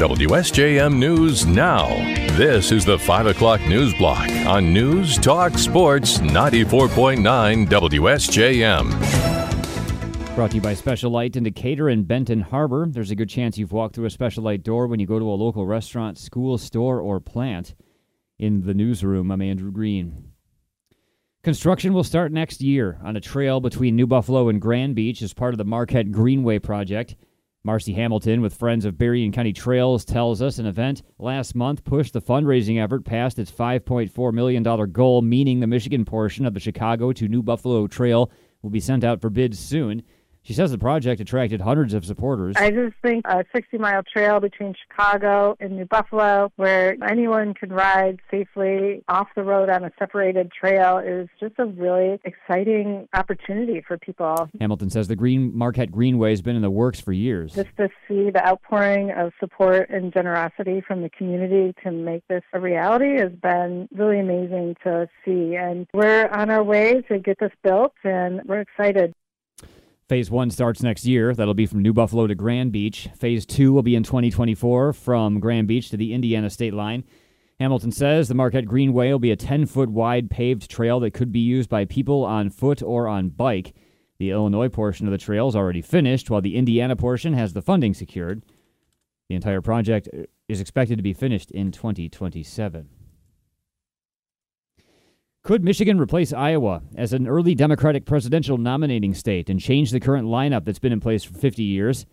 WSJM News Now. This is the 5 o'clock news block on News Talk Sports 94.9 WSJM. Brought to you by Special-Lite in Decatur and Benton Harbor. There's a good chance you've walked through a Special-Lite door when you go to a local restaurant, school, store, or plant. In the newsroom, I'm Andrew Green. Construction will start next year on a trail between New Buffalo and Grand Beach as part of the Marquette Greenway project. Marcy Hamilton with Friends of Berrien County Trails tells us an event last month pushed the fundraising effort past its $5.4 million goal, meaning the Michigan portion of the Chicago to New Buffalo Trail will be sent out for bids soon. She says the project attracted hundreds of supporters. I just think a 60 mile trail between Chicago and New Buffalo, where anyone can ride safely off the road on a separated trail, is just a really exciting opportunity for people. Hamilton says the Green Marquette Greenway has been in the works for years. Just to see the outpouring of support and generosity from the community to make this a reality has been really amazing to see. And we're on our way to get this built, and we're excited. Phase one starts next year. That'll be from New Buffalo to Grand Beach. Phase two will be in 2024 from Grand Beach to the Indiana state line. Hamilton says the Marquette Greenway will be a 10 foot wide paved trail that could be used by people on foot or on bike. The Illinois portion of the trail is already finished, while the Indiana portion has the funding secured. The entire project uh, is expected to be finished in 2027. Could Michigan replace Iowa as an early Democratic presidential nominating state and change the current lineup that's been in place for 50 years?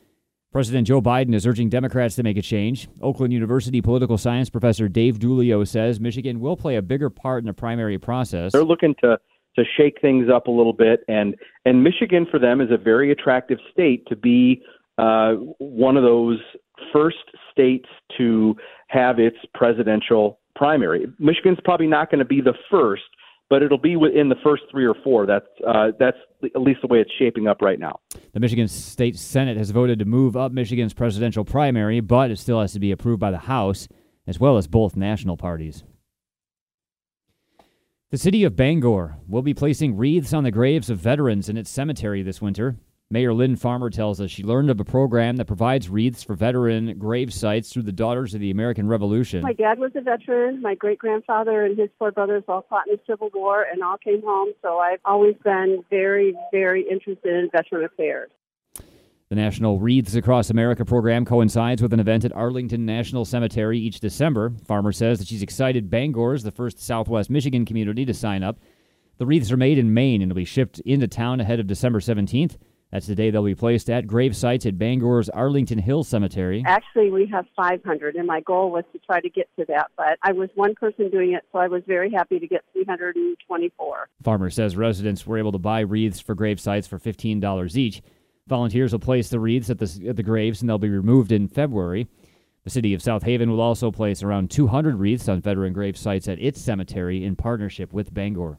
President Joe Biden is urging Democrats to make a change. Oakland University political science professor Dave Dulio says Michigan will play a bigger part in the primary process. They're looking to to shake things up a little bit, and and Michigan for them is a very attractive state to be uh, one of those first states to have its presidential primary. Michigan's probably not going to be the first, but it'll be within the first three or four. That's uh, that's at least the way it's shaping up right now. The Michigan State Senate has voted to move up Michigan's presidential primary, but it still has to be approved by the House as well as both national parties. The city of Bangor will be placing wreaths on the graves of veterans in its cemetery this winter. Mayor Lynn Farmer tells us she learned of a program that provides wreaths for veteran grave sites through the Daughters of the American Revolution. My dad was a veteran. My great grandfather and his four brothers all fought in the Civil War and all came home. So I've always been very, very interested in veteran affairs. The National Wreaths Across America program coincides with an event at Arlington National Cemetery each December. Farmer says that she's excited Bangor is the first Southwest Michigan community to sign up. The wreaths are made in Maine and will be shipped into town ahead of December 17th. That's the day they'll be placed at grave sites at Bangor's Arlington Hill Cemetery. Actually, we have 500, and my goal was to try to get to that, but I was one person doing it, so I was very happy to get 324. Farmer says residents were able to buy wreaths for grave sites for $15 each. Volunteers will place the wreaths at the, at the graves, and they'll be removed in February. The city of South Haven will also place around 200 wreaths on veteran grave sites at its cemetery in partnership with Bangor.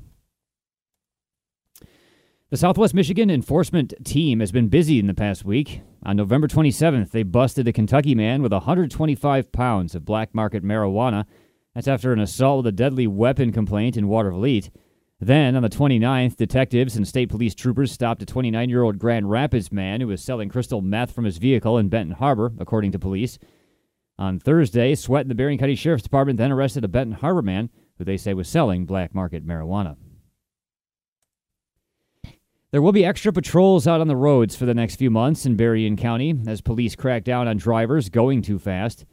The Southwest Michigan enforcement team has been busy in the past week. On November 27th, they busted a Kentucky man with 125 pounds of black market marijuana. That's after an assault with a deadly weapon complaint in Watervliet. Then, on the 29th, detectives and state police troopers stopped a 29 year old Grand Rapids man who was selling crystal meth from his vehicle in Benton Harbor, according to police. On Thursday, SWET and the Berrien County Sheriff's Department then arrested a Benton Harbor man who they say was selling black market marijuana. There will be extra patrols out on the roads for the next few months in Berrien County as police crack down on drivers going too fast.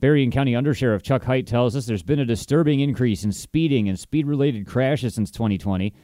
Berrien County Undersheriff Chuck Heit tells us there's been a disturbing increase in speeding and speed related crashes since 2020.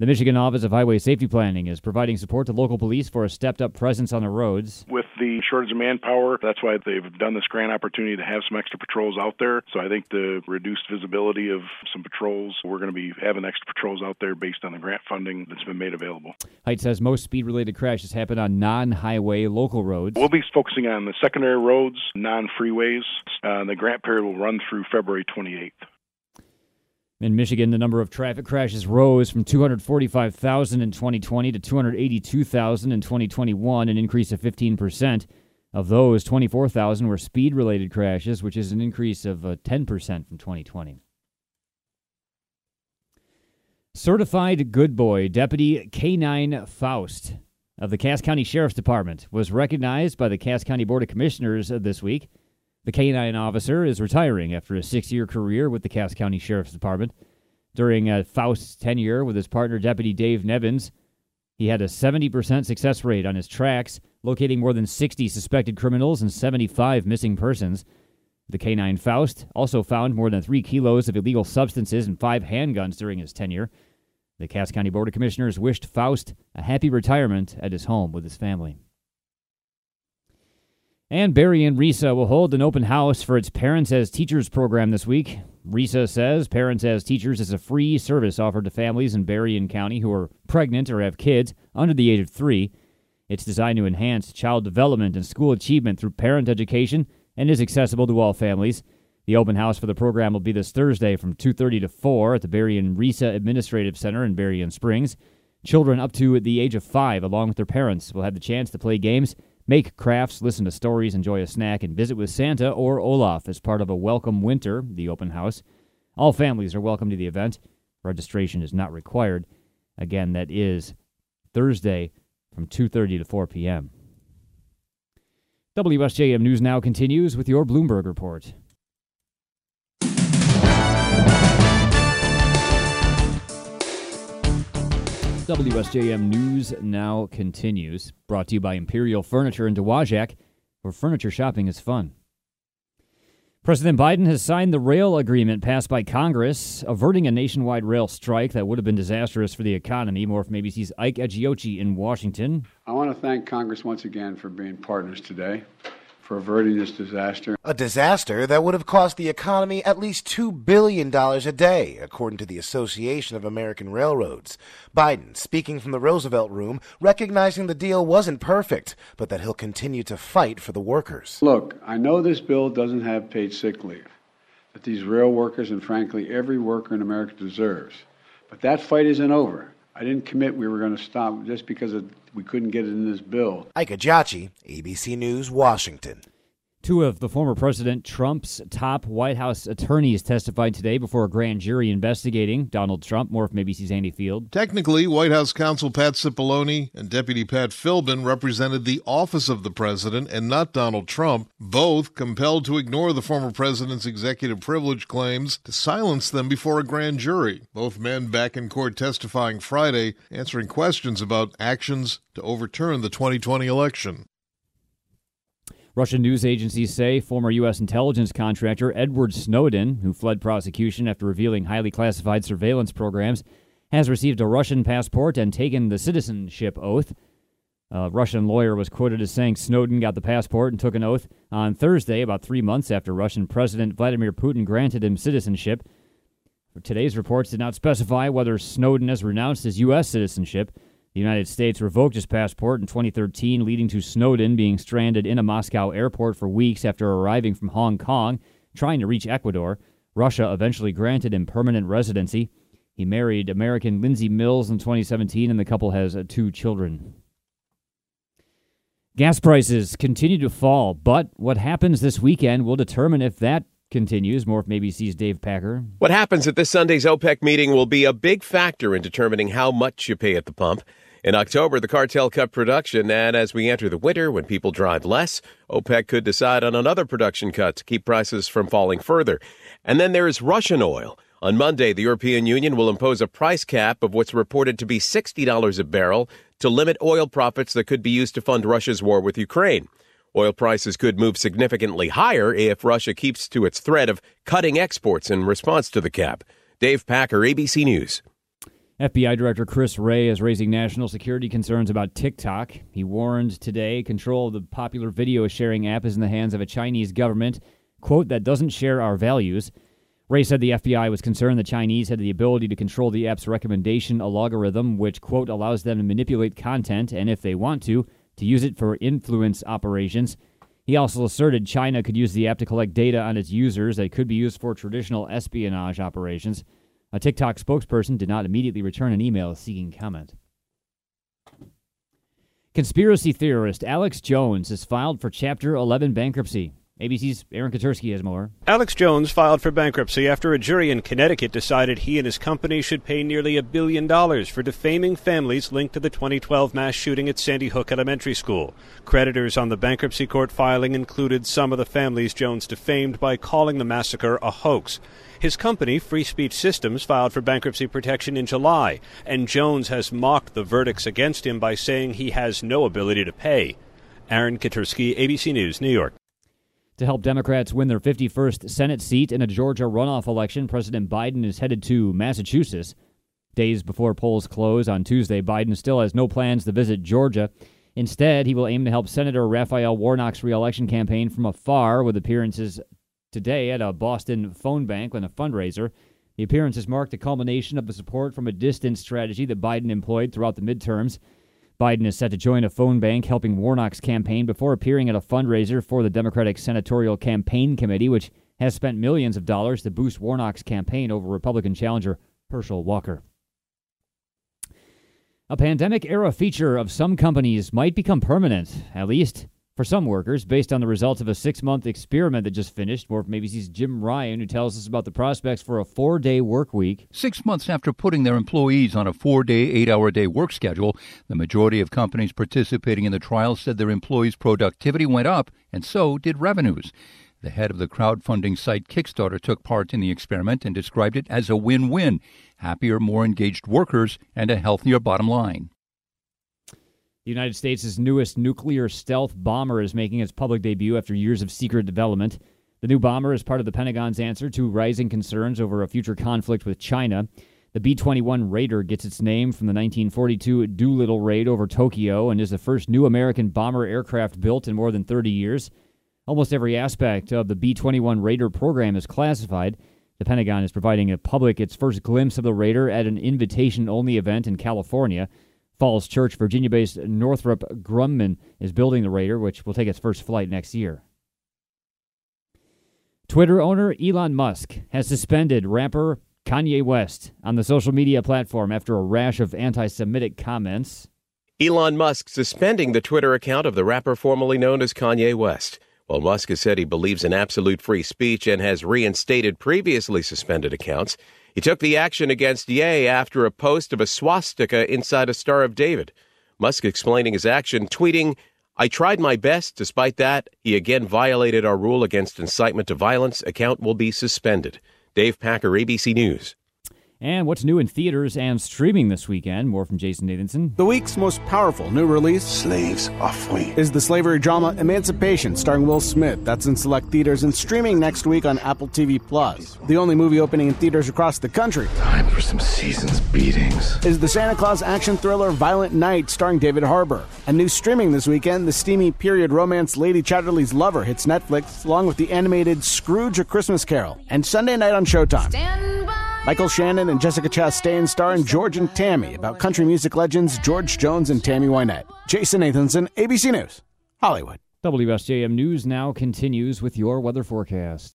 The Michigan Office of Highway Safety Planning is providing support to local police for a stepped up presence on the roads. With the shortage of manpower, that's why they've done this grant opportunity to have some extra patrols out there. So I think the reduced visibility of some patrols, we're going to be having extra patrols out there based on the grant funding that's been made available. Heit says most speed related crashes happen on non highway local roads. We'll be focusing on the secondary roads, non freeways. Uh, the grant period will run through February 28th. In Michigan, the number of traffic crashes rose from 245,000 in 2020 to 282,000 in 2021, an increase of 15%. Of those, 24,000 were speed related crashes, which is an increase of uh, 10% from 2020. Certified Good Boy Deputy K9 Faust of the Cass County Sheriff's Department was recognized by the Cass County Board of Commissioners this week. The K9 officer is retiring after a six year career with the Cass County Sheriff's Department. During uh, Faust's tenure with his partner, Deputy Dave Nevins, he had a 70% success rate on his tracks, locating more than 60 suspected criminals and 75 missing persons. The K9 Faust also found more than three kilos of illegal substances and five handguns during his tenure. The Cass County Board of Commissioners wished Faust a happy retirement at his home with his family. And Berrien RESA will hold an open house for its Parents as Teachers program this week. RESA says Parents as Teachers is a free service offered to families in Berrien County who are pregnant or have kids under the age of three. It's designed to enhance child development and school achievement through parent education and is accessible to all families. The open house for the program will be this Thursday from 2:30 to 4 at the Berrien RESA Administrative Center in Berrien Springs. Children up to the age of 5 along with their parents will have the chance to play games Make crafts, listen to stories, enjoy a snack, and visit with Santa or Olaf as part of a welcome winter, the open house. All families are welcome to the event. Registration is not required. Again, that is Thursday from 2:30 to 4 p.m. WSJM News now continues with your Bloomberg report. WSJM News now continues, brought to you by Imperial Furniture in Dowagiac, where furniture shopping is fun. President Biden has signed the rail agreement passed by Congress, averting a nationwide rail strike that would have been disastrous for the economy. More from ABC's Ike Ejiochi in Washington. I want to thank Congress once again for being partners today for averting this disaster. A disaster that would have cost the economy at least $2 billion a day, according to the Association of American Railroads. Biden, speaking from the Roosevelt Room, recognizing the deal wasn't perfect, but that he'll continue to fight for the workers. Look, I know this bill doesn't have paid sick leave that these rail workers and frankly every worker in America deserves. But that fight isn't over. I didn't commit we were going to stop just because of, we couldn't get it in this bill. Ike Ejiochi, ABC News, Washington. Two of the former President Trump's top White House attorneys testified today before a grand jury investigating Donald Trump. More from ABC's Andy Field. Technically, White House counsel Pat Cipollone and Deputy Pat Philbin represented the office of the president and not Donald Trump, both compelled to ignore the former president's executive privilege claims to silence them before a grand jury. Both men back in court testifying Friday, answering questions about actions to overturn the 2020 election. Russian news agencies say former U.S. intelligence contractor Edward Snowden, who fled prosecution after revealing highly classified surveillance programs, has received a Russian passport and taken the citizenship oath. A Russian lawyer was quoted as saying Snowden got the passport and took an oath on Thursday, about three months after Russian President Vladimir Putin granted him citizenship. Today's reports did not specify whether Snowden has renounced his U.S. citizenship. The United States revoked his passport in 2013, leading to Snowden being stranded in a Moscow airport for weeks after arriving from Hong Kong, trying to reach Ecuador. Russia eventually granted him permanent residency. He married American Lindsay Mills in 2017, and the couple has uh, two children. Gas prices continue to fall, but what happens this weekend will determine if that continues. More from ABC's Dave Packer. What happens at this Sunday's OPEC meeting will be a big factor in determining how much you pay at the pump. In October, the cartel cut production, and as we enter the winter when people drive less, OPEC could decide on another production cut to keep prices from falling further. And then there is Russian oil. On Monday, the European Union will impose a price cap of what's reported to be $60 a barrel to limit oil profits that could be used to fund Russia's war with Ukraine. Oil prices could move significantly higher if Russia keeps to its threat of cutting exports in response to the cap. Dave Packer, ABC News. FBI Director Chris Wray is raising national security concerns about TikTok. He warned today control of the popular video sharing app is in the hands of a Chinese government, quote, that doesn't share our values. Wray said the FBI was concerned the Chinese had the ability to control the app's recommendation algorithm, which, quote, allows them to manipulate content and, if they want to, to use it for influence operations. He also asserted China could use the app to collect data on its users that could be used for traditional espionage operations. A TikTok spokesperson did not immediately return an email seeking comment. Conspiracy theorist Alex Jones has filed for Chapter 11 bankruptcy. ABC's Aaron Katersky has more. Alex Jones filed for bankruptcy after a jury in Connecticut decided he and his company should pay nearly a billion dollars for defaming families linked to the 2012 mass shooting at Sandy Hook Elementary School. Creditors on the bankruptcy court filing included some of the families Jones defamed by calling the massacre a hoax. His company, Free Speech Systems, filed for bankruptcy protection in July, and Jones has mocked the verdicts against him by saying he has no ability to pay. Aaron Katersky, ABC News, New York. To help Democrats win their 51st Senate seat in a Georgia runoff election, President Biden is headed to Massachusetts. Days before polls close on Tuesday, Biden still has no plans to visit Georgia. Instead, he will aim to help Senator Raphael Warnock's reelection campaign from afar with appearances today at a Boston phone bank and a fundraiser. The appearances marked the culmination of the support from a distance strategy that Biden employed throughout the midterms. Biden is set to join a phone bank helping Warnock's campaign before appearing at a fundraiser for the Democratic Senatorial Campaign Committee, which has spent millions of dollars to boost Warnock's campaign over Republican challenger Herschel Walker. A pandemic era feature of some companies might become permanent, at least for some workers, based on the results of a six month experiment that just finished. From ABC's Jim Ryan, who tells us about the prospects for a four day work week. Six months after putting their employees on a four day, eight hour day work schedule, the majority of companies participating in the trial said their employees' productivity went up, and so did revenues. The head of the crowdfunding site Kickstarter took part in the experiment and described it as a win win happier, more engaged workers, and a healthier bottom line. The United States' newest nuclear stealth bomber is making its public debut after years of secret development. The new bomber is part of the Pentagon's answer to rising concerns over a future conflict with China. The B 21 Raider gets its name from the 1942 Doolittle raid over Tokyo and is the first new American bomber aircraft built in more than 30 years. Almost every aspect of the B 21 Raider program is classified. The Pentagon is providing the public its first glimpse of the Raider at an invitation only event in California. Falls Church, Virginia based Northrop Grumman is building the Raider, which will take its first flight next year. Twitter owner Elon Musk has suspended rapper Kanye West on the social media platform after a rash of anti Semitic comments. Elon Musk suspending the Twitter account of the rapper formerly known as Kanye West. While Musk has said he believes in absolute free speech and has reinstated previously suspended accounts, he took the action against Ye after a post of a swastika inside a Star of David. Musk explaining his action, tweeting, I tried my best. Despite that, he again violated our rule against incitement to violence. Account will be suspended. Dave Packer, ABC News. And what's new in theaters and streaming this weekend? More from Jason Nathanson. The week's most powerful new release, Slaves are free, is the slavery drama Emancipation, starring Will Smith. That's in select theaters and streaming next week on Apple TV Plus. The only movie opening in theaters across the country. Time for some season's beatings. Is the Santa Claus action thriller Violent Night, starring David Harbour. And new streaming this weekend, the steamy period romance Lady Chatterley's Lover hits Netflix, along with the animated Scrooge: A Christmas Carol, and Sunday night on Showtime. Michael Shannon and Jessica Chastain star in George and Tammy about country music legends George Jones and Tammy Wynette. Jason Nathanson, ABC News, Hollywood. WSJM News now continues with your weather forecast.